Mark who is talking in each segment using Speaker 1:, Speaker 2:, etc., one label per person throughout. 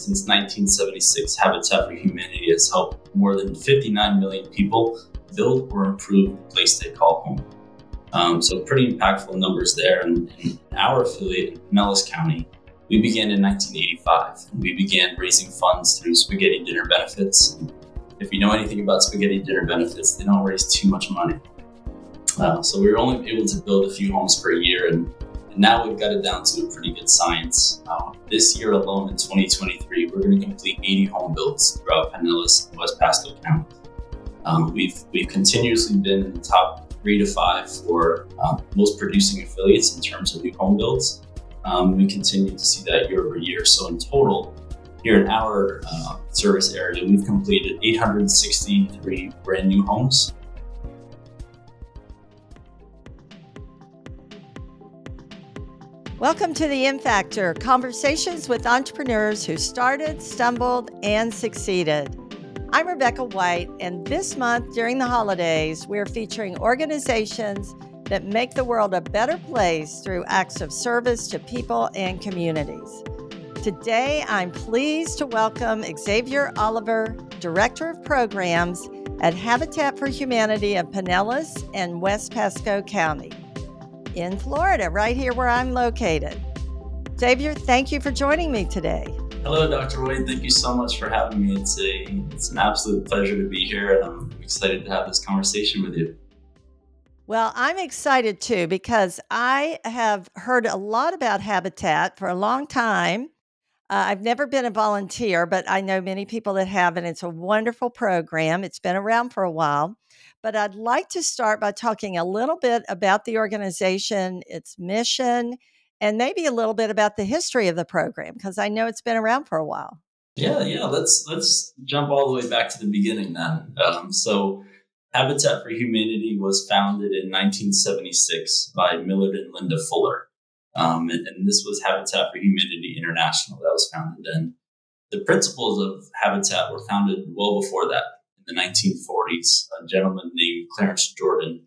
Speaker 1: since 1976, Habitat for Humanity has helped more than 59 million people build or improve the place they call home. Um, so, pretty impactful numbers there. And, and our affiliate in Pinellas County, we began in 1985. And we began raising funds through spaghetti dinner benefits. If you know anything about spaghetti dinner benefits, they don't raise too much money. Uh, so we were only able to build a few homes per year, and now we've got it down to a pretty good science. Uh, this year alone, in 2023, we're going to complete 80 home builds throughout Pinellas and West Pasco County. Um, we've we've continuously been in the top three to five for um, most producing affiliates in terms of new home builds. Um, we continue to see that year over year. So in total, here in our uh, service area, we've completed 863 brand new homes.
Speaker 2: Welcome to the En Factor conversations with entrepreneurs who started, stumbled, and succeeded. I'm Rebecca White, and this month during the holidays, we're featuring organizations that make the world a better place through acts of service to people and communities. Today, I'm pleased to welcome Xavier Oliver, Director of Programs at Habitat for Humanity of Pinellas and West Pasco County in Florida, right here where I'm located. Xavier, thank you for joining me today.
Speaker 1: Hello, Dr. White. Thank you so much for having me. It's a it's an absolute pleasure to be here, and I'm excited to have this conversation with you.
Speaker 2: Well, I'm excited too because I have heard a lot about Habitat for a long time. Uh, I've never been a volunteer, but I know many people that have, and it's a wonderful program. It's been around for a while. But I'd like to start by talking a little bit about the organization, its mission, and maybe a little bit about the history of the program because I know it's been around for a while.
Speaker 1: Yeah, yeah. Let's let's jump all the way back to the beginning then. Um, so, Habitat for Humanity was founded in 1976 by Millard and Linda Fuller, um, and, and this was Habitat for Humanity International that was founded then. The principles of Habitat were founded well before that the 1940s. A gentleman named Clarence Jordan,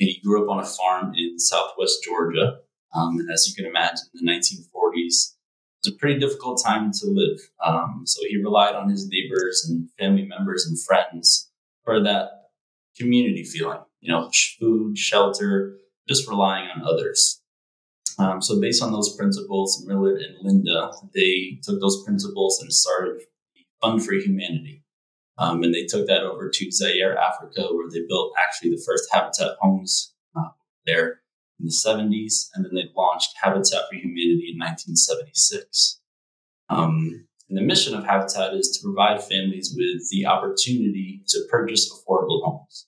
Speaker 1: and he grew up on a farm in Southwest Georgia um, as you can imagine, in the 1940s, it was a pretty difficult time to live. Um, so he relied on his neighbors and family members and friends for that community feeling, you know, food, shelter, just relying on others. Um, so based on those principles, Millard and Linda, they took those principles and started Fund for Humanity. Um, and they took that over to Zaire, Africa, where they built actually the first habitat homes uh, there in the 70s, and then they launched Habitat for Humanity in 1976. Um, and the mission of Habitat is to provide families with the opportunity to purchase affordable homes.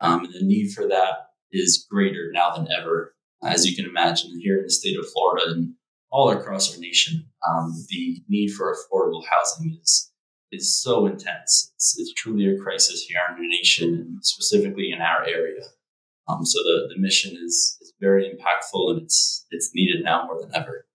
Speaker 1: Um, and the need for that is greater now than ever. As you can imagine, here in the state of Florida and all across our nation, um, the need for affordable housing is is so intense. It's, it's truly a crisis here in our nation, and specifically in our area. Um, so the, the mission is, is very impactful and it's, it's needed now more than ever.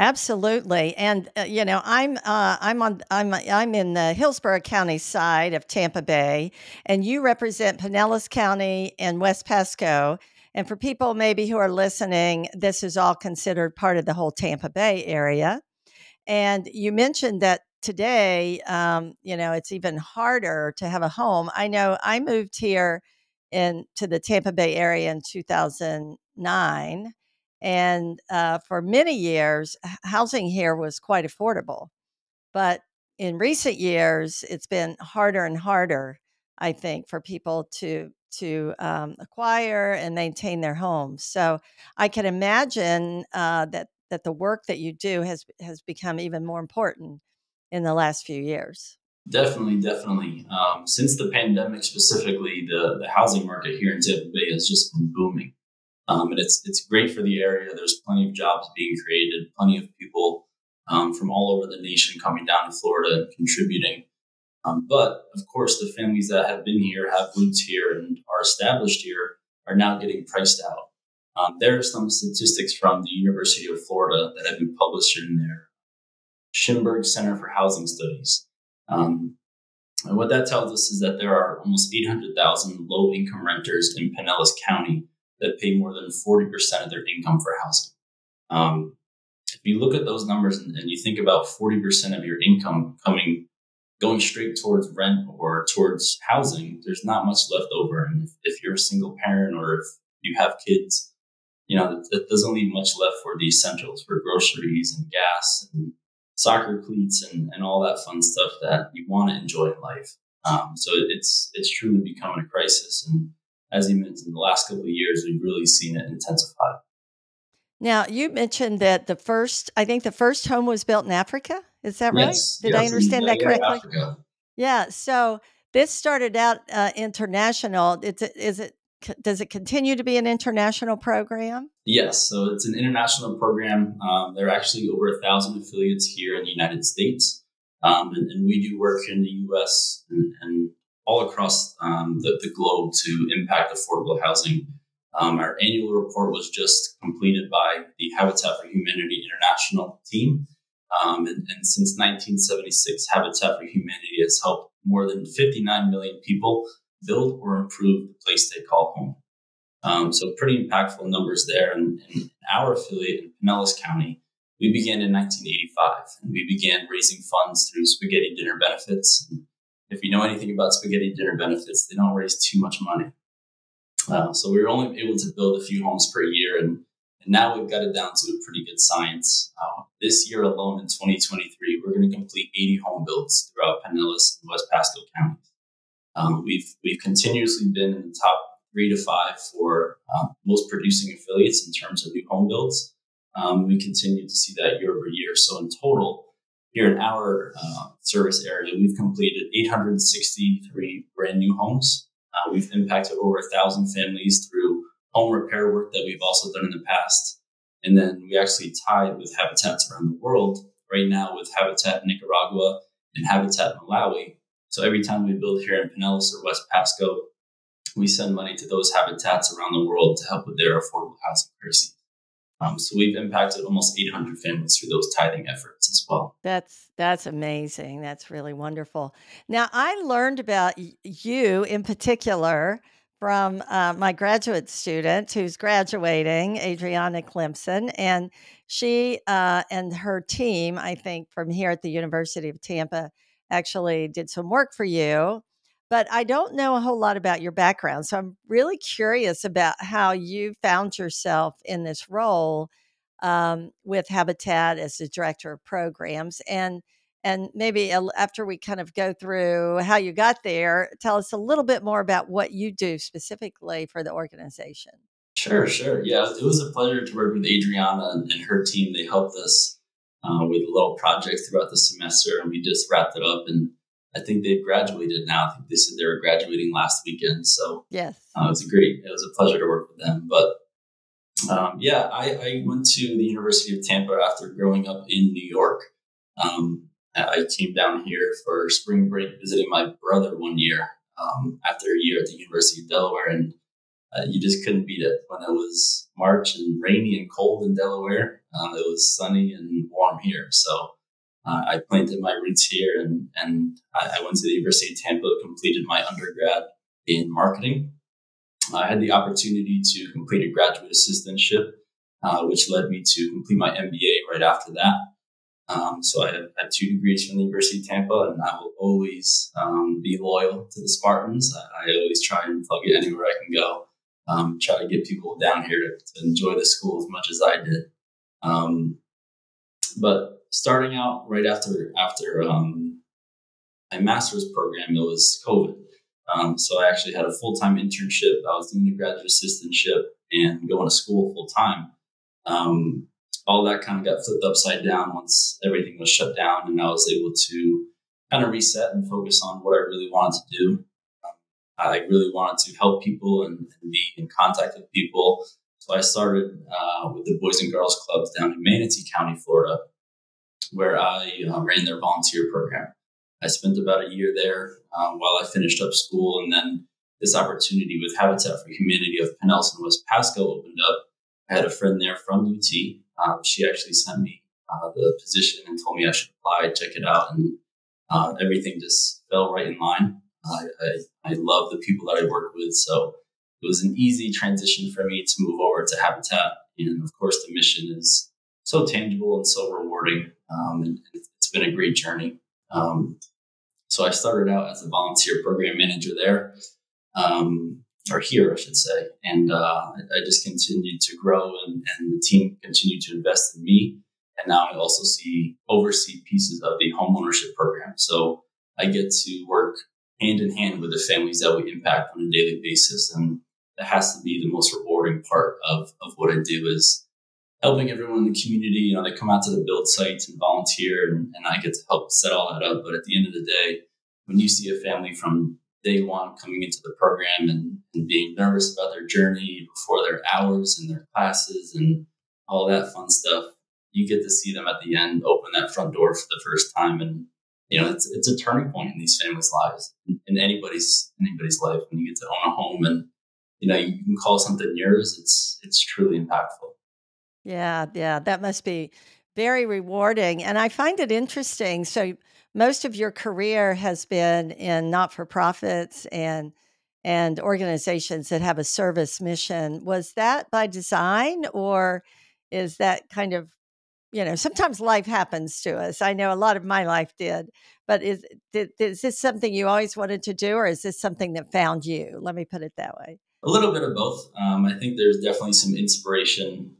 Speaker 2: Absolutely, and uh, you know, I'm uh, I'm on I'm I'm in the Hillsborough County side of Tampa Bay, and you represent Pinellas County and West Pasco. And for people maybe who are listening, this is all considered part of the whole Tampa Bay area. And you mentioned that today, um, you know, it's even harder to have a home. I know I moved here in to the Tampa Bay area in 2009, and uh, for many years, housing here was quite affordable. But in recent years, it's been harder and harder, I think, for people to to um, acquire and maintain their homes. So I can imagine uh, that that the work that you do has has become even more important in the last few years.
Speaker 1: Definitely, definitely. Um, since the pandemic, specifically, the, the housing market here in Tampa Bay has just been booming, um, and it's it's great for the area. There's plenty of jobs being created, plenty of people um, from all over the nation coming down to Florida and contributing. Um, but of course, the families that have been here, have roots here, and are established here are now getting priced out. Um, there are some statistics from the University of Florida that have been published in their Shimberg Center for Housing Studies um, and what that tells us is that there are almost 800,000 low income renters in Pinellas County that pay more than 40% of their income for housing. Um, if you look at those numbers and, and you think about 40% of your income coming going straight towards rent or towards housing, there's not much left over. And if, if you're a single parent or if you have kids, you know, it doesn't leave much left for the essentials, for groceries and gas and soccer cleats and, and all that fun stuff that you want to enjoy in life. Um, so it's it's truly becoming a crisis. And as you mentioned, the last couple of years, we've really seen it intensify.
Speaker 2: Now, you mentioned that the first, I think the first home was built in Africa. Is that right?
Speaker 1: Yes,
Speaker 2: Did
Speaker 1: yes,
Speaker 2: I understand that correctly?
Speaker 1: Africa.
Speaker 2: Yeah. So this started out uh, international. It's, is it, does it continue to be an international program?
Speaker 1: Yes, so it's an international program. Um, there are actually over a thousand affiliates here in the United States, um, and, and we do work in the U.S. and, and all across um, the, the globe to impact affordable housing. Um, our annual report was just completed by the Habitat for Humanity International team, um, and, and since 1976, Habitat for Humanity has helped more than 59 million people build or improve the place they call home. Um, so pretty impactful numbers there. And, and our affiliate in Pinellas County, we began in 1985, and we began raising funds through spaghetti dinner benefits. And if you know anything about spaghetti dinner benefits, they don't raise too much money. Uh, so we were only able to build a few homes per year, and, and now we've got it down to a pretty good science. Uh, this year alone, in 2023, we're going to complete 80 home builds throughout Pinellas and West Pasco counties. Um, we've we've continuously been in the top three to five for um, most producing affiliates in terms of new home builds. Um, we continue to see that year over year. So in total, here in our uh, service area, we've completed 863 brand new homes. Uh, we've impacted over a thousand families through home repair work that we've also done in the past. And then we actually tied with habitats around the world right now with Habitat Nicaragua and Habitat Malawi. So every time we build here in Pinellas or West Pasco, we send money to those habitats around the world to help with their affordable housing crises. Um, so we've impacted almost 800 families through those tithing efforts as well.
Speaker 2: That's that's amazing. That's really wonderful. Now, I learned about you in particular from uh, my graduate student who's graduating, Adriana Clemson, and she uh, and her team, I think, from here at the University of Tampa, actually did some work for you. But I don't know a whole lot about your background, so I'm really curious about how you found yourself in this role um, with Habitat as the director of programs, and and maybe after we kind of go through how you got there, tell us a little bit more about what you do specifically for the organization.
Speaker 1: Sure, sure. Yeah, it was a pleasure to work with Adriana and, and her team. They helped us uh, with little projects throughout the semester, and we just wrapped it up. And I think they've graduated now. I think they said they were graduating last weekend. So
Speaker 2: Yes.
Speaker 1: uh, it was a great, it was a pleasure to work with them. But um, yeah, I, I went to the University of Tampa after growing up in New York. Um, I came down here for spring break visiting my brother one year um, after a year at the University of Delaware. And uh, you just couldn't beat it when it was March and rainy and cold in Delaware. Um, it was sunny and warm here. So uh, I planted my roots here and, and I, I went to the University of Tampa, completed my undergrad in marketing. I had the opportunity to complete a graduate assistantship, uh, which led me to complete my MBA right after that. Um, so I have, I have two degrees from the University of Tampa, and I will always um, be loyal to the Spartans. I, I always try and plug it anywhere I can go. Um, try to get people down here to, to enjoy the school as much as I did. Um, but starting out right after after um, my master's program, it was COVID. Um, so I actually had a full time internship. I was doing the graduate assistantship and going to school full time. Um, all that kind of got flipped upside down once everything was shut down, and I was able to kind of reset and focus on what I really wanted to do. Um, I really wanted to help people and, and, be in contact with people. So I started uh, with the Boys and Girls Clubs down in Manatee County, Florida, where I uh, ran their volunteer program. I spent about a year there um, while I finished up school, and then this opportunity with Habitat for Humanity of Pinellas and West Pasco opened up. I had a friend there from UT. Um, she actually sent me uh, the position and told me I should apply, check it out, and uh, everything just fell right in line. I, I, I love the people that I work with, so it was an easy transition for me to move over to Habitat. And of course, the mission is so tangible and so rewarding. Um, and it's been a great journey. Um, so I started out as a volunteer program manager there, um, or here, I should say. And uh, I just continued to grow, and, and the team continued to invest in me. And now I also see oversee pieces of the homeownership program. So I get to work hand in hand with the families that we impact on a daily basis. And that has to be the most rewarding part of, of what I do is helping everyone in the community. You know, they come out to the build sites and volunteer and, and I get to help set all that up. But at the end of the day, when you see a family from day one coming into the program and, and being nervous about their journey before their hours and their classes and all that fun stuff, you get to see them at the end open that front door for the first time and you know it's it's a turning point in these families' lives in, anybody's anybody's life when you get to own a home and you know you can call something yours it's it's truly impactful.
Speaker 2: Yeah yeah that must be very rewarding and i find it interesting so most of your career has been in not-for-profits and and organizations that have a service mission. Was that by design or is that kind of you know sometimes life happens to us. I know a lot of my life did but is is this something you always wanted to do or is this something that found you? Let me put it that way
Speaker 1: a little bit of both um, i think there's definitely some inspiration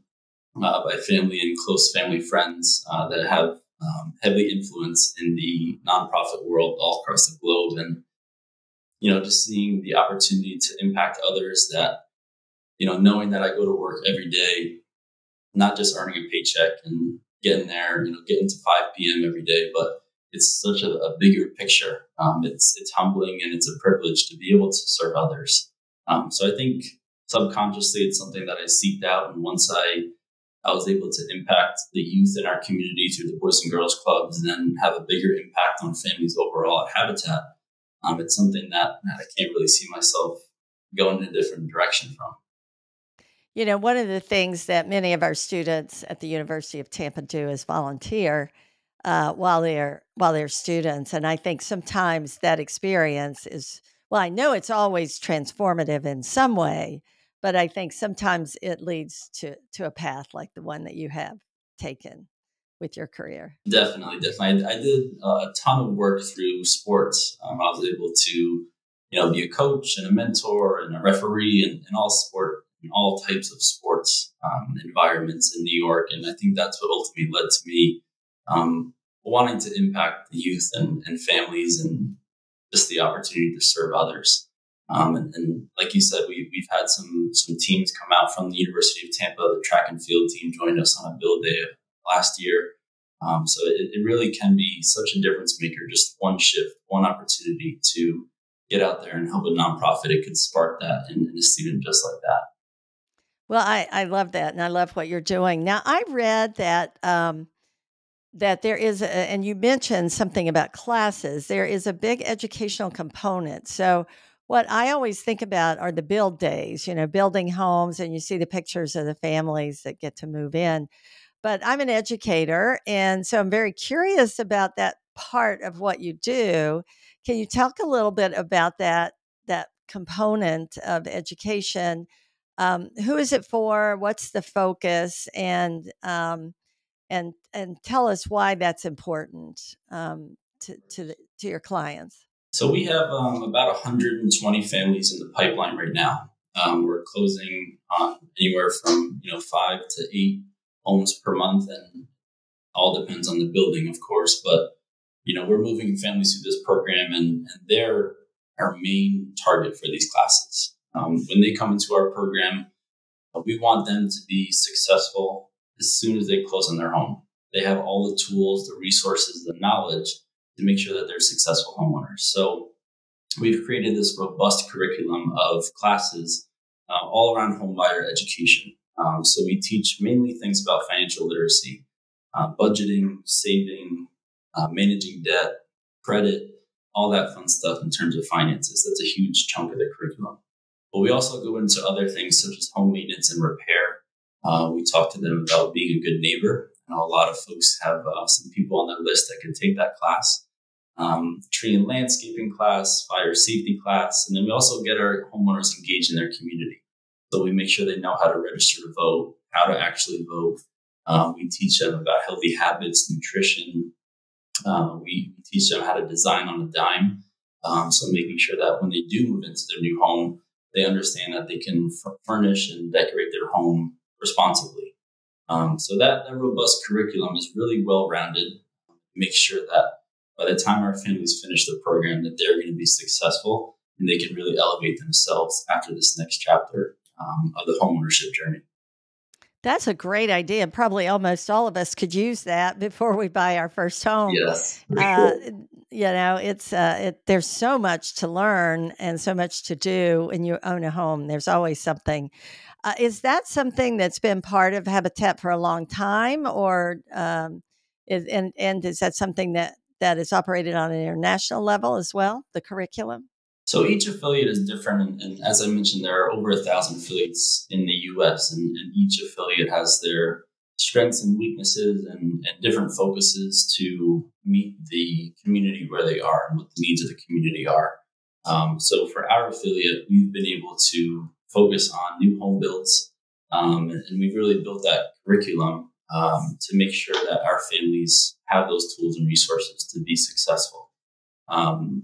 Speaker 1: uh, by family and close family friends uh, that have um, heavy influence in the nonprofit world all across the globe and you know just seeing the opportunity to impact others that you know knowing that i go to work every day not just earning a paycheck and getting there, you know, getting to 5 p.m. every day, but it's such a, a bigger picture. Um, it's it's humbling and it's a privilege to be able to serve others. Um, so I think subconsciously it's something that I seeked out, and once I I was able to impact the youth in our community through the Boys and Girls Clubs, and then have a bigger impact on families overall at Habitat. Um, it's something that, that I can't really see myself going in a different direction from.
Speaker 2: You know, one of the things that many of our students at the University of Tampa do is volunteer uh, while they're while they're students, and I think sometimes that experience is well, I know it's always transformative in some way, but I think sometimes it leads to to a path like the one that you have taken with your career.
Speaker 1: Definitely, definitely. I, I did a ton of work through sports. Um, I was able to, you know, be a coach and a mentor and a referee and all sport in all types of sports um, environments in New York. And I think that's what ultimately led to me um, wanting to impact the youth and, and, families and just the opportunity to serve others. Um, and, and, like you said, we, we've had some some teams come out from the University of Tampa. The track and field team joined us on a build day last year. Um, so it, it really can be such a difference maker. Just one shift, one opportunity to get out there and help a nonprofit. It could spark that in, in a student just like that.
Speaker 2: Well, I, I love that, and I love what you're doing. Now, I read that um, that there is, a, and you mentioned something about classes. There is a big educational component. So, what I always think about are the build days. You know, building homes, and you see the pictures of the families that get to move in. But I'm an educator, and so I'm very curious about that part of what you do. Can you talk a little bit about that that component of education? um, who is it for? What's the focus? And um, and and tell us why that's important um, to to, to your clients.
Speaker 1: So we have um, about 120 families in the pipeline right now. Um, we're closing on anywhere from you know five to eight homes per month, and all depends on the building, of course. But you know we're moving families through this program, and, and they're our main target for these classes. Um, when they come into our program, we want them to be successful as soon as they close on their home. They have all the tools, the resources, the knowledge to make sure that they're successful homeowners. So we've created this robust curriculum of classes uh, all around homebuyer education. Um, so we teach mainly things about financial literacy, uh, budgeting, saving, uh, managing debt, credit, all that fun stuff in terms of finances. That's a huge chunk of the curriculum. But we also go into other things such as home maintenance and repair. Uh, we talk to them about being a good neighbor. I know a lot of folks have uh, some people on their list that can take that class. Um, tree and landscaping class, fire safety class, and then we also get our homeowners engaged in their community. So we make sure they know how to register to vote, how to actually vote, Um, we teach them about healthy habits, nutrition. Uh, we teach them how to design on a dime. Um, so making sure that when they do move into their new home, they understand that they can f- furnish and decorate their home responsibly. Um, so that, that robust curriculum is really well rounded. Make sure that by the time our families finish the program, that they're going to be successful and they can really elevate themselves after this next chapter um, of the homeownership journey.
Speaker 2: That's a great idea. Probably almost all of us could use that before we buy our first home.
Speaker 1: Yes, uh,
Speaker 2: sure. you know, it's uh, it, there's so much to learn and so much to do when you own a home. There's always something. Uh, is that something that's been part of Habitat for a long time, or um, is, and and is that something that that is operated on an international level as well? The curriculum.
Speaker 1: So each affiliate is different, and, and, as I mentioned, there are over a thousand affiliates in the U.S., and, and each affiliate has their strengths and weaknesses and, and, different focuses to meet the community where they are and what the needs of the community are. Um, so for our affiliate, we've been able to focus on new home builds, um, and, and, we've really built that curriculum um, to make sure that our families have those tools and resources to be successful. Um,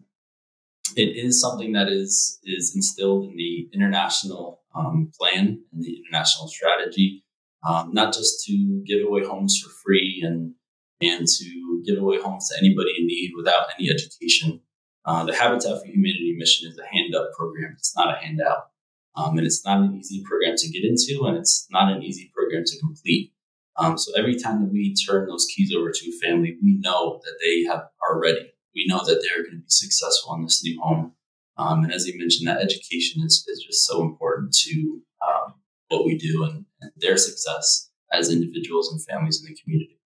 Speaker 1: it is something that is is instilled in the international um, plan and the international strategy, um, not just to give away homes for free and and to give away homes to anybody in need without any education. Uh, the Habitat for Humanity mission is a hand up program. It's not a handout. Um, and it's not an easy program to get into, and it's not an easy program to complete. Um, so every time that we turn those keys over to a family, we know that they have are ready we know that they're going to be successful in this new home. Um, and as you mentioned, that education is, is just so important to um, what we do and, and, their success as individuals and families in the community.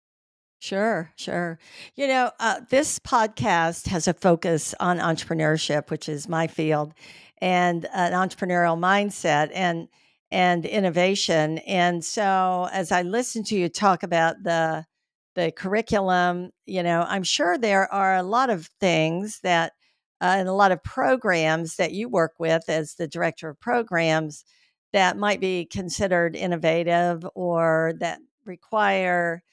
Speaker 2: Sure, sure. You know, uh, this podcast has a focus on entrepreneurship, which is my field, and an entrepreneurial mindset and and innovation. And so, as I listen to you talk about the the curriculum, you know, I'm sure there are a lot of things that uh, and a lot of programs that you work with as the director of programs that might be considered innovative or that require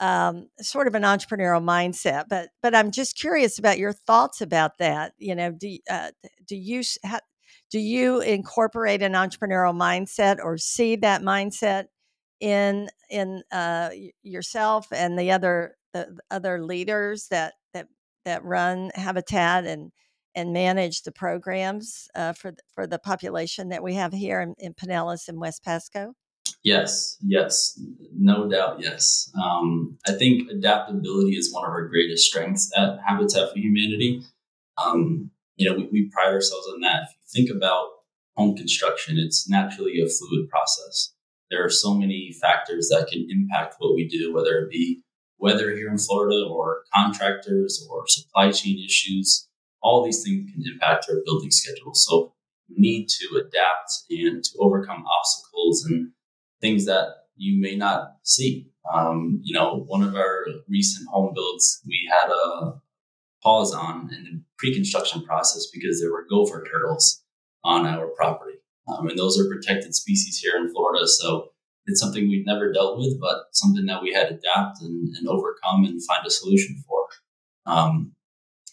Speaker 2: um, sort of an entrepreneurial mindset. But but I'm just curious about your thoughts about that. You know, do uh, do you do you incorporate an entrepreneurial mindset or see that mindset in in uh, yourself and the other the other leaders that that that run Habitat and and manage the programs uh, for for the population that we have here in, in Pinellas and West Pasco?
Speaker 1: Yes, yes, no doubt, yes. Um, I think adaptability is one of our greatest strengths at Habitat for Humanity. Um, you know, we, we pride ourselves on that. Think about home construction, it's naturally a fluid process there are so many factors that can impact what we do, whether it be weather here in Florida or contractors or supply chain issues. All these things can impact our building schedule. So we need to adapt and to overcome obstacles and things that you may not see. Um, you know, one of our recent home builds, we had a pause on in the pre-construction process because there were gopher turtles on our property. Um, and those are protected species here in Florida. So it's something we've never dealt with, but something that we had to adapt and, and overcome and find a solution for. Um,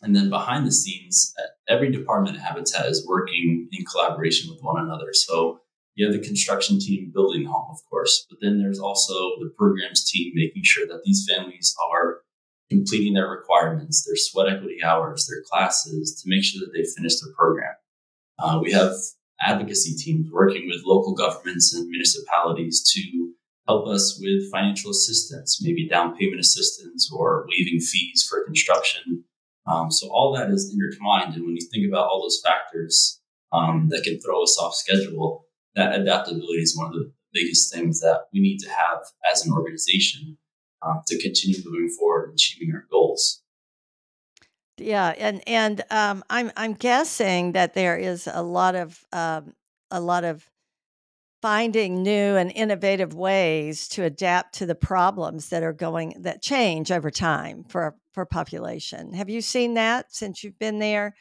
Speaker 1: and then behind the scenes, every department at Habitat is working in collaboration with one another. So you have the construction team building the home, of course, but then there's also the programs team making sure that these families are completing their requirements, their sweat equity hours, their classes to make sure that they finish their program. Uh, we have advocacy teams working with local governments and municipalities to help us with financial assistance, maybe down payment assistance or waiving fees for construction. Um, so all that is intertwined. And when you think about all those factors um, that can throw us off schedule, that adaptability is one of the biggest things that we need to have as an organization um, to continue moving forward and achieving our goals.
Speaker 2: Yeah, and and um, I'm I'm guessing that there is a lot of um, a lot of finding new and innovative ways to adapt to the problems that are going that change over time for for population. Have you seen that since you've been there?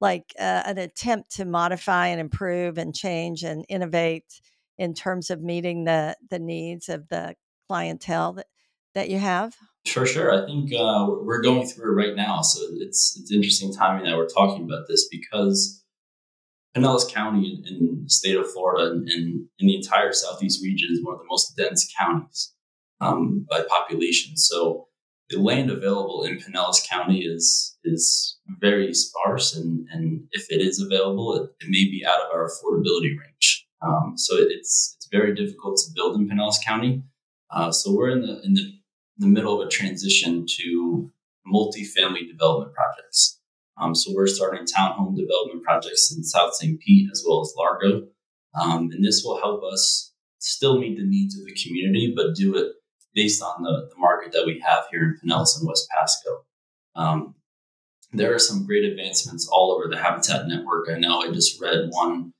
Speaker 2: Like uh, an attempt to modify and improve and change and innovate in terms of meeting the the needs of the clientele that, that you have?
Speaker 1: For sure. I think uh, we're going through it right now. So it's, it's interesting timing that we're talking about this because Pinellas County in, in the state of Florida and, and, in the entire Southeast region is one of the most dense counties um, by population. So the land available in Pinellas County is is very sparse, and, and if it is available, it, it may be out of our affordability range. Um, so it's it's very difficult to build in Pinellas County. Uh, so we're in the in the, the middle of a transition to multi-family development projects. Um, so we're starting townhome development projects in South St. Pete as well as Largo, um, and this will help us still meet the needs of the community, but do it based on the, the market that we have here in Pinellas and West Pasco. Um, there are some great advancements all over the Habitat network. I know I just read one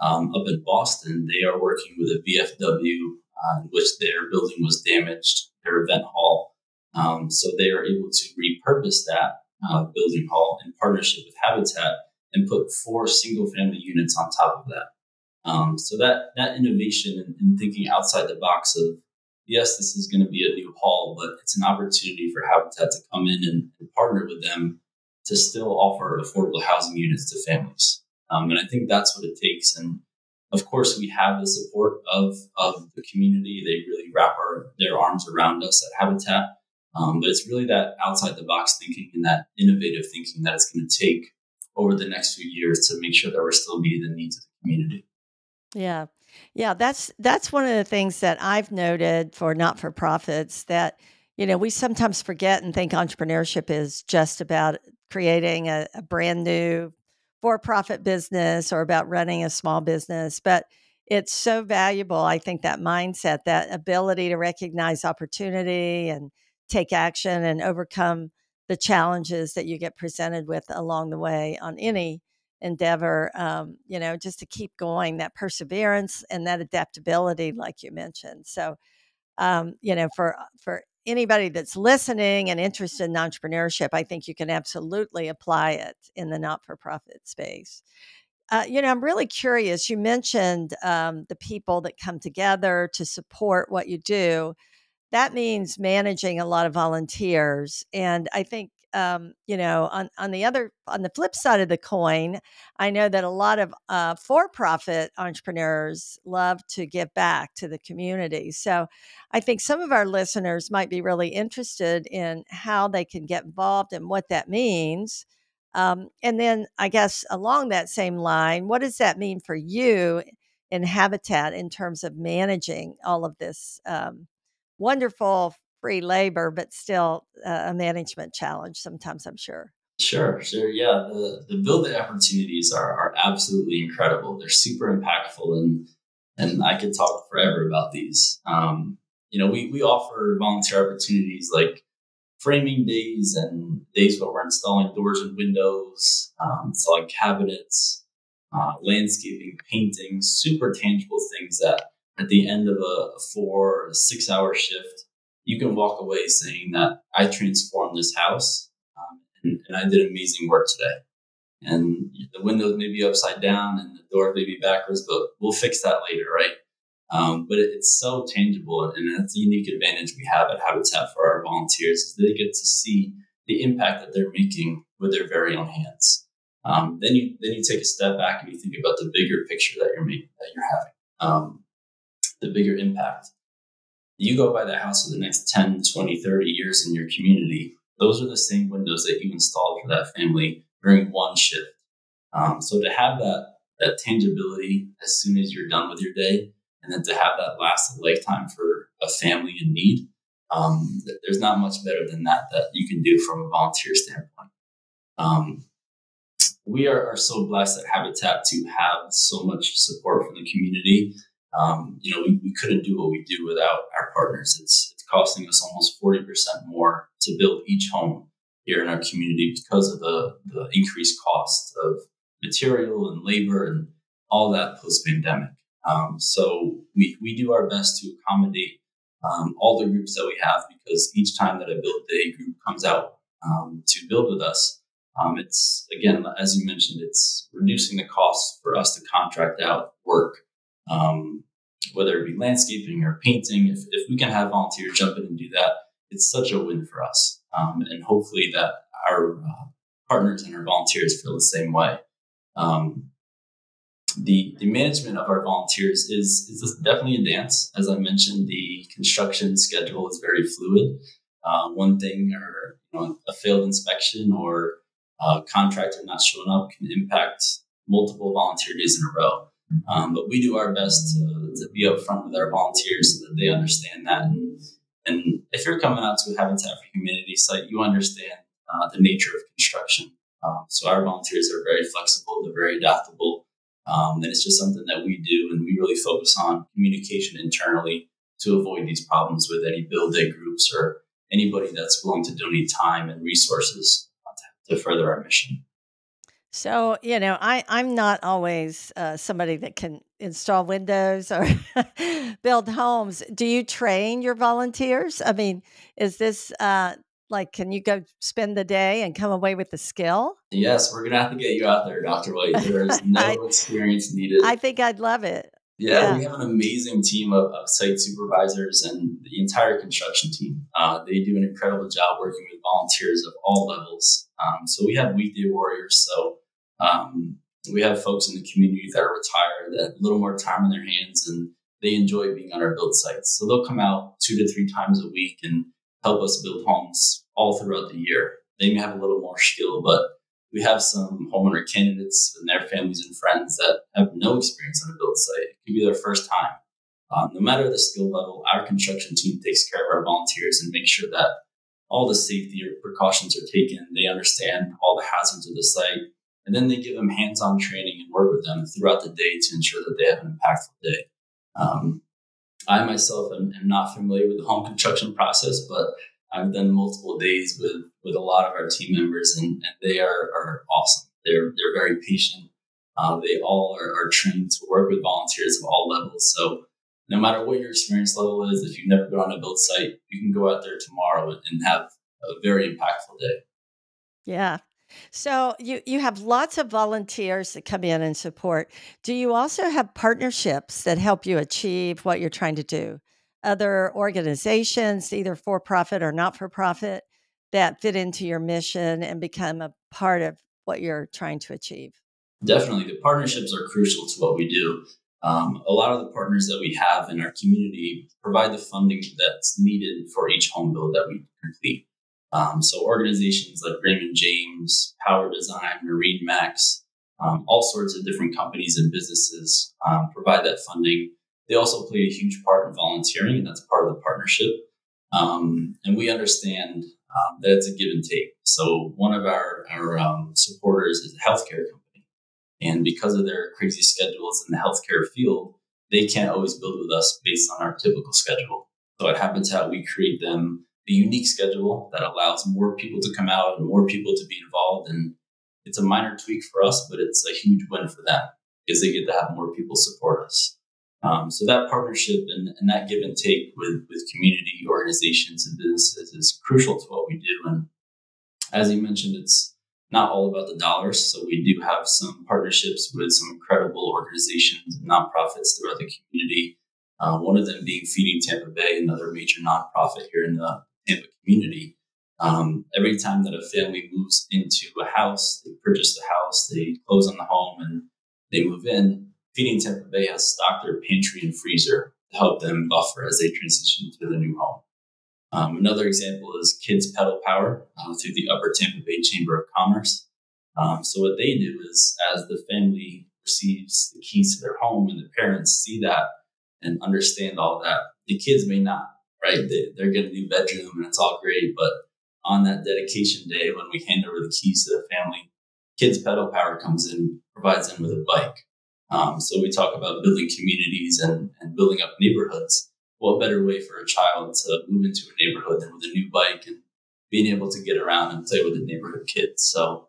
Speaker 1: um, up in Boston. They are working with a VFW, uh, in which their building was damaged, their event hall. Um, so they are able to repurpose that uh, building hall in partnership with Habitat and put four single family units on top of that. Um, so that that innovation and, thinking outside the box of yes, this is going to be a new hall, but it's an opportunity for Habitat to come in and, and partner with them to still offer affordable housing units to families. Um, and I think that's what it takes. And of course, we have the support of, of the community. They really wrap our, their arms around us at Habitat. Um, but it's really that outside the box thinking and that innovative thinking that it's going to take over the next few years to make sure that we're still meeting the needs of the community.
Speaker 2: Yeah. Yeah, that's that's one of the things that I've noted for not-for-profits that you know, we sometimes forget and think entrepreneurship is just about creating a, a brand new for-profit business or about running a small business, but it's so valuable. I think that mindset, that ability to recognize opportunity and take action and overcome the challenges that you get presented with along the way on any endeavor um, you know just to keep going that perseverance and that adaptability like you mentioned so um, you know for for anybody that's listening and interested in entrepreneurship i think you can absolutely apply it in the not-for-profit space. Uh, you know i'm really curious you mentioned um, the people that come together to support what you do. That means managing a lot of volunteers and i think um, you know, on, on the other, on the flip side of the coin, I know that a lot of uh, for profit entrepreneurs love to give back to the community. So I think some of our listeners might be really interested in how they can get involved and what that means. Um, and then I guess along that same line, what does that mean for you in Habitat in terms of managing all of this um, wonderful free labor, but still uh, a management challenge sometimes, I'm sure.
Speaker 1: Sure, sure. Yeah, the, the building opportunities are, are absolutely incredible. They're super impactful, and and I could talk forever about these. Um, you know, we, we offer volunteer opportunities like framing days and days where we're installing doors and windows, um, installing cabinets, uh, landscaping, painting, super tangible things that at the end of a, a four or six hour shift, you can walk away saying that I transformed this house um, and, and, I did amazing work today. And the windows may be upside down and the door may be backwards, but we'll fix that later, right? Um, but it, it's so tangible, and that's a unique advantage we have at Habitat for our volunteers is they get to see the impact that they're making with their very own hands. Um, then you then you take a step back and you think about the bigger picture that you're making, that you're having, um, the bigger impact you go by that house for the next 10, 20, 30 years in your community, those are the same windows that you installed for that family during one shift. Um, so to have that, that tangibility as soon as you're done with your day, and then to have that last a lifetime for a family in need, um, there's not much better than that that you can do from a volunteer standpoint. Um, we are, are so blessed at Habitat to have so much support from the community um, you know, we, we couldn't do what we do without our partners. It's, it's costing us almost 40% more to build each home here in our community because of the, the increased cost of material and labor and all that post pandemic. Um, so we, we do our best to accommodate um, all the groups that we have because each time that a build group comes out um, to build with us, um, it's again, as you mentioned, it's reducing the cost for us to contract out work um, whether it be landscaping or painting. If, if we can have volunteers jump in and do that, it's such a win for us. Um, and hopefully that our uh, partners and our volunteers feel the same way. Um, the, the management of our volunteers is, is definitely a dance. As I mentioned, the construction schedule is very fluid. Uh, one thing or you know, a failed inspection or a contractor not showing up can impact multiple volunteer days in a row. Um, but we do our best to, to be upfront with our volunteers so that they understand that. And, and if you're coming out to a Habitat for Humanity site, you understand uh, the nature of construction. Um, so our volunteers are very flexible, they're very adaptable. Um, and it's just something that we do, and we really focus on communication internally to avoid these problems with any build day groups or anybody that's willing to donate time and resources to, to further our mission.
Speaker 2: So, you know, I, I'm not always uh, somebody that can install windows or build homes. Do you train your volunteers? I mean, is this uh, like, can you go spend the day and come away with the skill?
Speaker 1: Yes, we're going to have to get you out there, Dr. White. There is no I, experience needed.
Speaker 2: I think I'd love it.
Speaker 1: Yeah, yeah, we have an amazing team of, of, site supervisors and the entire construction team. Uh, they do an incredible job working with volunteers of all levels. Um, so we have weekday warriors. So um, we have folks in the community that are retired that have a little more time in their hands and they enjoy being on our build sites. So they'll come out two to three times a week and help us build homes all throughout the year. They may have a little more skill, but we have some homeowner candidates and their families and friends that have no experience on a build site. It could be their first time. Um, no matter the skill level, our construction team takes care of our volunteers and makes sure that all the safety precautions are taken. They understand all the hazards of the site. And then they give them hands on training and work with them throughout the day to ensure that they have an impactful day. Um, I myself am, am, not familiar with the home construction process, but I've done multiple days with, with a lot of our team members, and, and they are, are awesome. They're, they're very patient. Uh, they all are, are trained to work with volunteers of all levels. So no matter what your experience level is, if you've never been on a build site, you can go out there tomorrow and have a very impactful day.
Speaker 2: Yeah. So you you have lots of volunteers that come in and support. Do you also have partnerships that help you achieve what you're trying to do? Other organizations, either for profit or not for profit, that fit into your mission and become a part of what you're trying to achieve?
Speaker 1: Definitely. The partnerships are crucial to what we do. Um, a lot of the partners that we have in our community provide the funding that's needed for each home build that we complete. Um, so organizations like Raymond James, Power Design, MarineMax, um, all sorts of different companies and businesses um, provide that funding. They also play a huge part in volunteering, and that's part of the partnership. Um, and we understand um, that it's a give and take. So one of our, our um, supporters is a healthcare company. And because of their crazy schedules in the healthcare field, they can't always build with us based on our typical schedule. So at Habitat, we create them a unique schedule that allows more people to come out and more people to be involved. And it's a minor tweak for us, but it's a huge win for them because they get to have more people support us. Um, so that partnership and, and, that give and take with, with community organizations and businesses is crucial to what we do. And as you mentioned, it's not all about the dollars. So we do have some partnerships with some incredible organizations and nonprofits throughout the community. Uh, one of them being Feeding Tampa Bay, another major nonprofit here in the Tampa community. Um, every time that a family moves into a house, they purchase the house, they close on the home, and they move in. Feeding Tampa Bay has stocked their pantry and freezer to help them buffer as they transition to the new home. Um, another example is Kids Pedal Power uh, through the Upper Tampa Bay Chamber of Commerce. Um, so what they do is, as the family receives the keys to their home and the parents see that and understand all that, the kids may not right? They, they're getting a new bedroom and it's all great. But on that dedication day, when we hand over the keys to the family, Kids Pedal Power comes in, provides them with a bike. Um, so we talk about building communities and, and building up neighborhoods. What better way for a child to move into a neighborhood than with a new bike and being able to get around and play with the neighborhood kids? So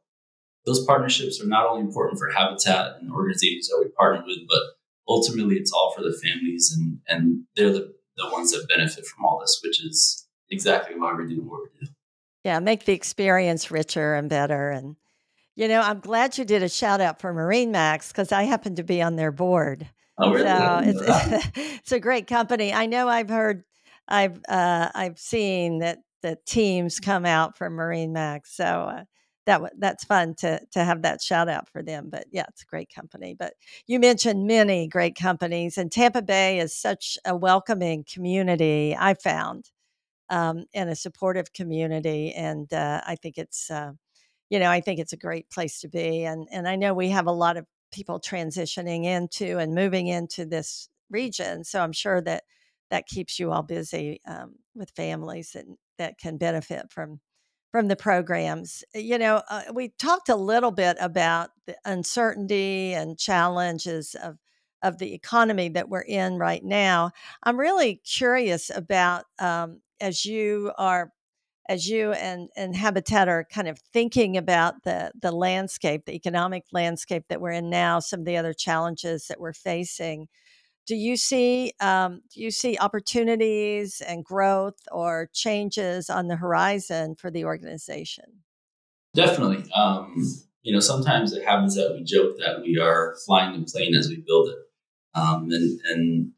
Speaker 1: those partnerships are not only important for Habitat and organizations that we partner with, but ultimately it's all for the families and, and they're the the ones that benefit from all this, which is exactly why we're doing what we do.
Speaker 2: Yeah, make the experience richer and better. And, you know, I'm glad you did a shout out for MarineMax because I happen to be on their board.
Speaker 1: Oh, really?
Speaker 2: So it's it's a great company. I know I've heard, I've uh, I've seen that the teams come out from MarineMax. So uh, that that's fun to to have that shout out for them. But yeah, it's a great company. But you mentioned many great companies, and Tampa Bay is such a welcoming community. I found, um, and a supportive community, and uh, I think it's. Uh, you know, I think it's a great place to be, and and I know we have a lot of people transitioning into and moving into this region, so I'm sure that that keeps you all busy um, with families that that can benefit from from the programs. You know, uh, we talked a little bit about the uncertainty and challenges of of the economy that we're in right now. I'm really curious about um, as you are as you and and Habitat are kind of thinking about the the landscape, the economic landscape that we're in now, some of the other challenges that we're facing do you see um, do you see opportunities and growth or changes on the horizon for the organization?
Speaker 1: Definitely. Um, you know, sometimes it happens that we joke that we are flying the plane as we build it, um, and and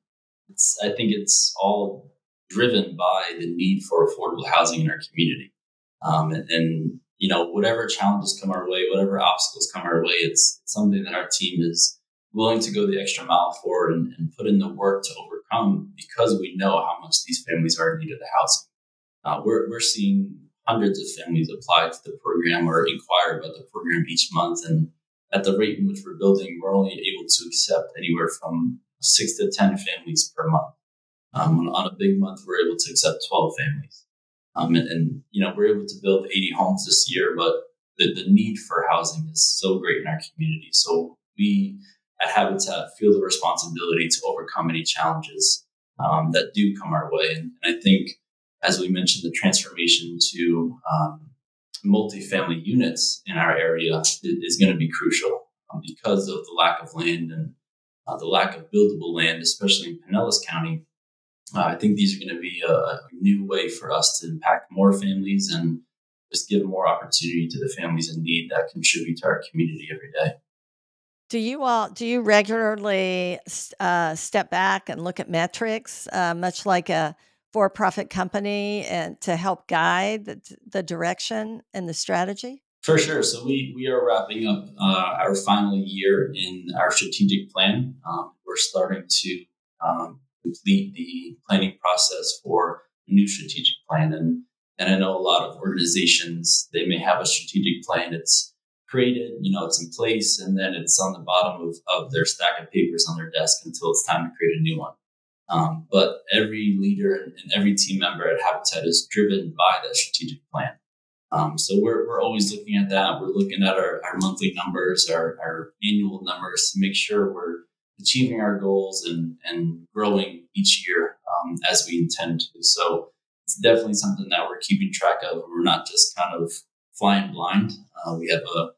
Speaker 1: it's I think it's all driven by the need for affordable housing in our community, um, and, and you know whatever challenges come our way, whatever obstacles come our way, it's, something that our team is willing to go the extra mile for and, and put in the work to overcome because we know how much these families are in need of the housing. Uh, we're, we're seeing hundreds of families apply to the program or inquire about the program each month. And at the rate in which we're building, we're only able to accept anywhere from six to 10 families per month. Um, on, a big month, we're able to accept 12 families. Um, and, and, you know, we're able to build 80 homes this year, but the, the need for housing is so great in our community. So we at Habitat feel the responsibility to overcome any challenges um, that do come our way. And, and, I think, as we mentioned, the transformation to um, multifamily units in our area is, is going to be crucial um, because of the lack of land and uh, the lack of buildable land, especially in Pinellas County. Uh, I think these are going to be a, a new way for us to impact more families and just give more opportunity to the families in need that contribute to our community every day.
Speaker 2: Do you all do you regularly uh, step back and look at metrics, uh, much like a for-profit company, and to help guide the, the direction and the strategy?
Speaker 1: For sure. So we we are wrapping up uh, our final year in our strategic plan. Um, we're starting to um, complete the planning process for a new strategic plan, and and I know a lot of organizations they may have a strategic plan. It's created, you know, it's in place, and then it's on the bottom of, of their stack of papers on their desk until it's time to create a new one. Um, but every leader and, every team member at Habitat is driven by that strategic plan. Um, so we're, we're always looking at that. We're looking at our, our monthly numbers, our, our annual numbers to make sure we're achieving our goals and, and growing each year um, as we intend to. So it's definitely something that we're keeping track of. We're not just kind of flying blind. Uh, we have a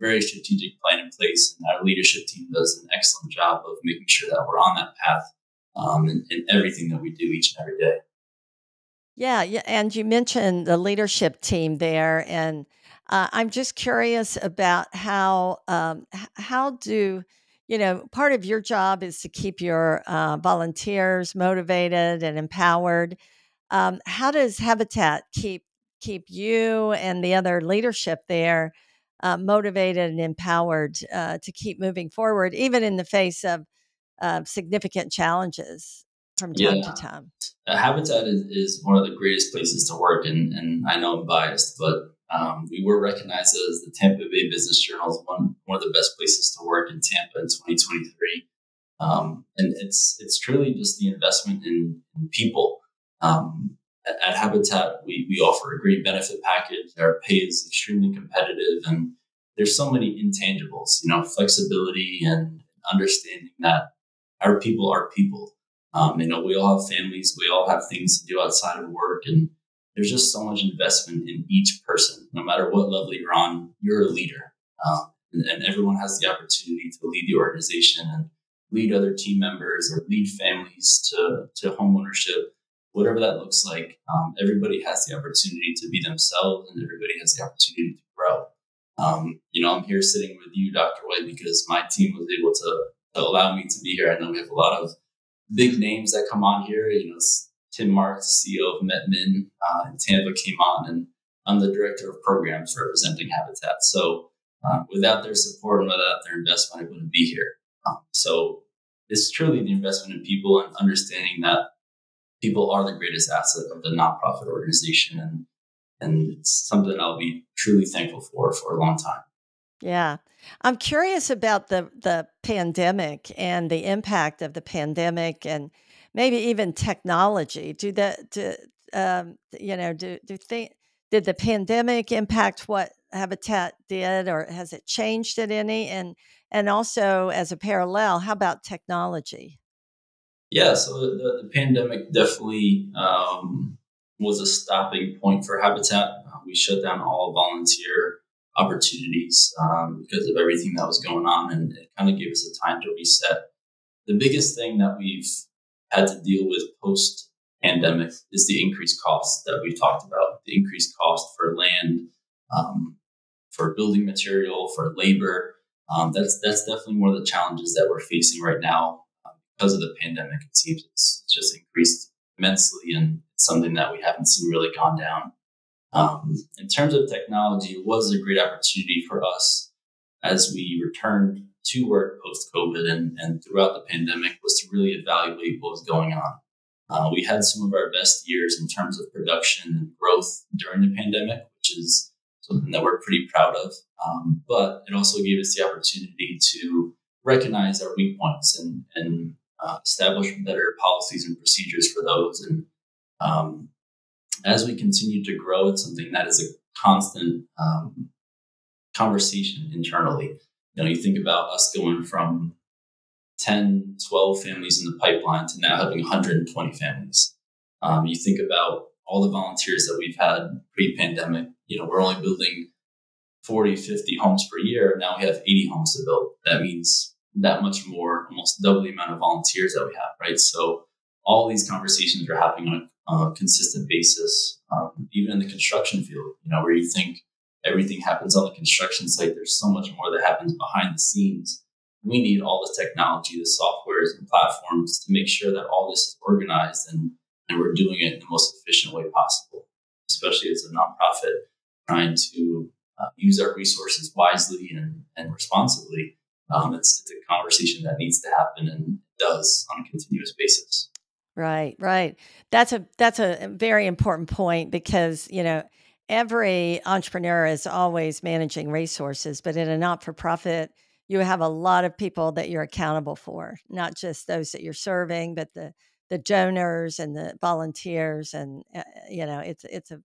Speaker 1: very strategic plan in place, and our leadership team does an excellent job of making sure that we're on that path um, in, in everything that we do each and every day.
Speaker 2: Yeah, yeah, and you mentioned the leadership team there, and uh, I'm just curious about how um, how do you know part of your job is to keep your uh, volunteers motivated and empowered. Um, how does Habitat keep keep you and the other leadership there uh, motivated and empowered uh, to keep moving forward, even in the face of uh, significant challenges from time yeah. to time.
Speaker 1: Habitat is, is, one of the greatest places to work, and, and I know I'm biased, but um, we were recognized as the Tampa Bay Business Journal as one, one of the best places to work in Tampa in 2023. Um, and it's it's truly just the investment in, in people. Um, at, at Habitat, we, we offer a great benefit package. Our pay is extremely competitive, and there's so many intangibles, you know, flexibility and understanding that our people are people. Um, you know, we all have families, we all have things to do outside of work, and there's just so much investment in each person. No matter what level you're on, you're a leader, um, and, and everyone has the opportunity to lead the organization and lead other team members or lead families to to home ownership whatever that looks like, um, everybody has the opportunity to be themselves and everybody has the opportunity to grow. Um, you know, I'm here sitting with you, Dr. White, because my team was able to to allow me to be here. I know we have a lot of big names that come on here. You know, Tim Marks, CEO of MetMin uh, in Tampa, came on, and I'm the director of programs representing Habitat. So uh, without their support and without their investment, I wouldn't be here. Um, so it's truly the investment in people and understanding that people are the greatest asset of the nonprofit organization, and and it's something I'll be truly thankful for for a long time.
Speaker 2: Yeah. I'm curious about the the pandemic and the impact of the pandemic and maybe even technology. Do the do um, you know do do think did the pandemic impact what Habitat did, or has it changed it any? And and also as a parallel, how about technology?
Speaker 1: Yeah, so the, the pandemic definitely um, was a stopping point for Habitat. Uh, we shut down all volunteer opportunities um, because of everything that was going on, and it kind of gave us a time to reset. The biggest thing that we've had to deal with post pandemic is the increased cost that we've talked about, the increased cost for land, um, for building material, for labor. Um, that's that's definitely one of the challenges that we're facing right now because of the pandemic. It seems it's, just increased immensely, and something that we haven't seen really gone down. Um, in terms of technology, it was a great opportunity for us as we returned to work post COVID and, and throughout the pandemic was to really evaluate what was going on. Uh, we had some of our best years in terms of production and growth during the pandemic, which is something that we're pretty proud of. Um, but it also gave us the opportunity to recognize our weak points and, and uh, establish better policies and procedures for those. And um, as we continue to grow, it's something that is a constant um, conversation internally. You know, you think about us going from 10, 12 families in the pipeline to now having 120 families. Um, you think about all the volunteers that we've had pre-pandemic. You know, we're only building 40, 50 homes per year. Now we have 80 homes to build. That means that much more, almost double the amount of volunteers that we have, right? So all these conversations are happening on a consistent basis, um, even in the construction field, you know, where you think everything happens on the construction site, there's so much more that happens behind the scenes. We need all the technology, the softwares and platforms to make sure that all this is organized and, and we're doing it in the most efficient way possible, especially as a nonprofit trying to uh, use our resources wisely and, and responsibly. Um, it's, it's a conversation that needs to happen and does on a continuous basis.
Speaker 2: Right, right. That's a that's a very important point because, you know, every entrepreneur is always managing resources, but in a not-for-profit, you have a lot of people that you're accountable for, not just those that you're serving, but the the donors and the volunteers and uh, you know, it's it's a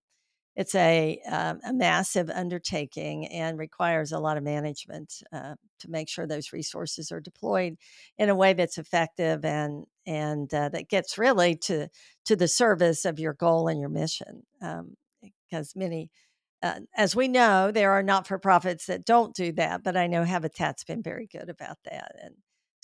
Speaker 2: it's a, um, a massive undertaking and requires a lot of management uh, to make sure those resources are deployed in a way that's effective and and uh, that gets really to to the service of your goal and your mission. Um, because many, uh, as we know, there are not for profits that don't do that, but I know Habitat's been very good about that and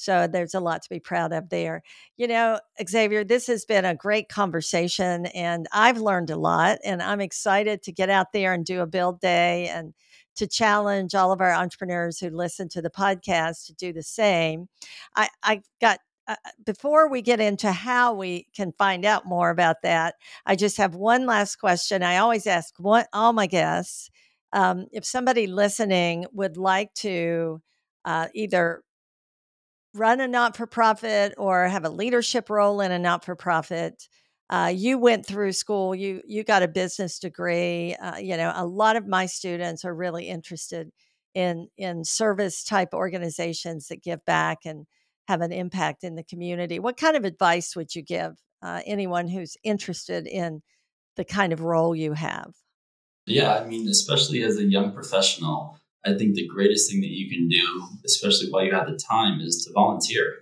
Speaker 2: so there's a lot to be proud of there. You know, Xavier, this has been a great conversation and I've learned a lot and I'm excited to get out there and do a build day and to challenge all of our entrepreneurs who listen to the podcast to do the same. I, I got uh, before we get into how we can find out more about that, I just have one last question. I always ask all my guests um, if somebody listening would like to uh, either run a not for profit or have a leadership role in a not for profit. Uh, you went through school. You you got a business degree. Uh, you know, a lot of my students are really interested in in service type organizations that give back and have an impact in the community. What kind of advice would you give uh, anyone who's interested in the kind of role you have?
Speaker 1: Yeah, I mean, especially as a young professional, I think the greatest thing that you can do, especially while you have the time, is to volunteer.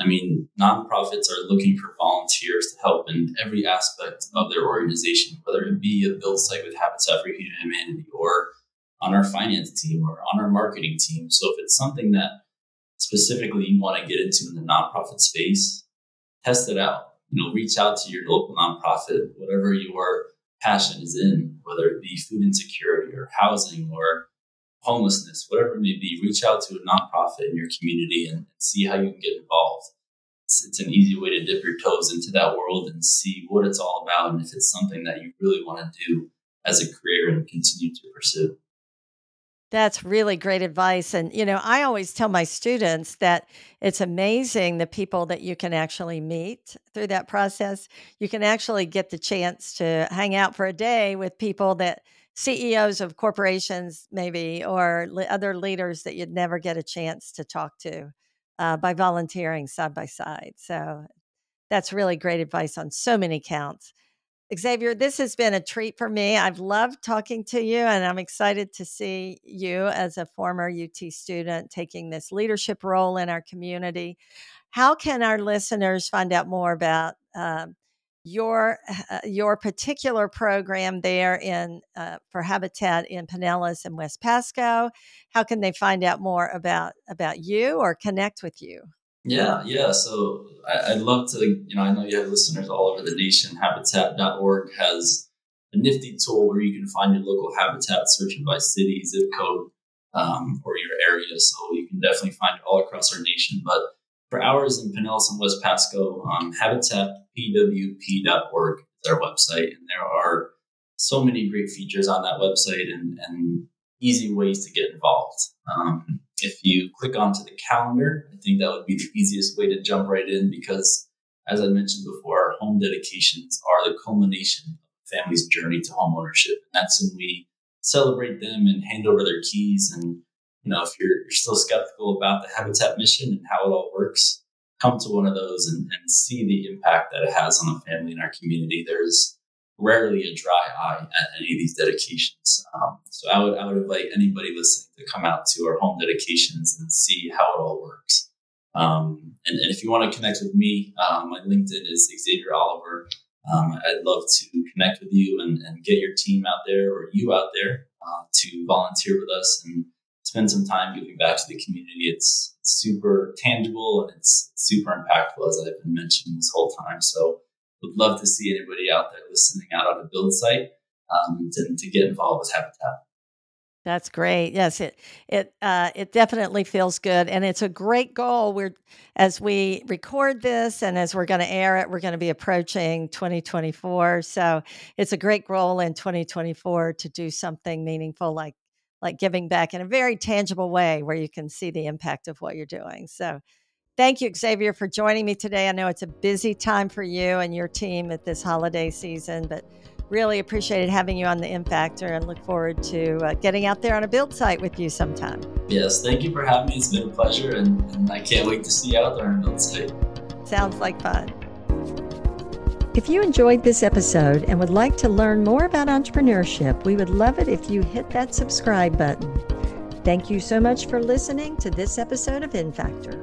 Speaker 1: I mean, nonprofits are looking for volunteers to help in every aspect of their organization, whether it be a build site with Habitat for Humanity or on our finance team or on our marketing team. So if it's something that specifically you want to get into in the nonprofit space, test it out. You know, reach out to your local nonprofit, whatever your passion is in, whether it be food insecurity or housing or homelessness, whatever it may be, reach out to a nonprofit in your community and see how you can get involved. It's, it's an easy way to dip your toes into that world and see what it's all about and if it's something that you really want to do as a career and continue to pursue.
Speaker 2: That's really great advice. And, you know, I always tell my students that it's amazing the people that you can actually meet through that process. You can actually get the chance to hang out for a day with people that CEOs of corporations, maybe, or other leaders that you'd never get a chance to talk to uh, by volunteering side by side. So that's really great advice on so many counts. Xavier, this has been a treat for me. I've loved talking to you, and I'm excited to see you as a former UT student taking this leadership role in our community. How can our listeners find out more about uh, your uh, your particular program there in uh, for Habitat in Pinellas and West Pasco? How can they find out more about about you or connect with you?
Speaker 1: Yeah, yeah. So I, would love to, you know, I know you have listeners all over the nation. Habitat.org has a nifty tool where you can find your local habitat searching by city, zip code, um, or your area. So you can definitely find it all across our nation. But for ours in Pinellas and West Pasco, um, habitatpwp.org is our website. And there are so many great features on that website and, and easy ways to get involved. Um, if you click onto the calendar, I think that would be the easiest way to jump right in because, as I mentioned before, our home dedications are the culmination of a family's journey to home ownership. And that's when we celebrate them and hand over their keys. And, you know, if you're, you're still skeptical about the Habitat mission and how it all works, come to one of those and, and see the impact that it has on a family in our community. There's rarely a dry eye at any of these dedications. Um, so I would I would invite anybody listening to come out to our home dedications and see how it all works. Um, and, and, if you want to connect with me, uh, my LinkedIn is Xavier Oliver. Um, I'd love to connect with you and, and, get your team out there or you out there uh, to volunteer with us and spend some time giving back to the community. It's super tangible and it's super impactful, as I've been mentioning this whole time. So would love to see anybody out there listening out on a build site um, to, to get involved with Habitat.
Speaker 2: That's great. Yes, it it uh, it definitely feels good, and it's a great goal. We're as we record this, and as we're going to air it, we're going to be approaching 2024. So it's a great goal in 2024 to do something meaningful, like like giving back in a very tangible way, where you can see the impact of what you're doing. So Thank you, Xavier, for joining me today. I know it's a busy time for you and your team at this holiday season, but really appreciated having you on the En Factor and look forward to uh, getting out there on a build site with you sometime.
Speaker 1: Yes, thank you for having me. It's been a pleasure, and, and I can't wait to see you out there on a build site.
Speaker 2: Sounds like fun. If you enjoyed this episode and would like to learn more about entrepreneurship, we would love it if you hit that subscribe button. Thank you so much for listening to this episode of En Factor.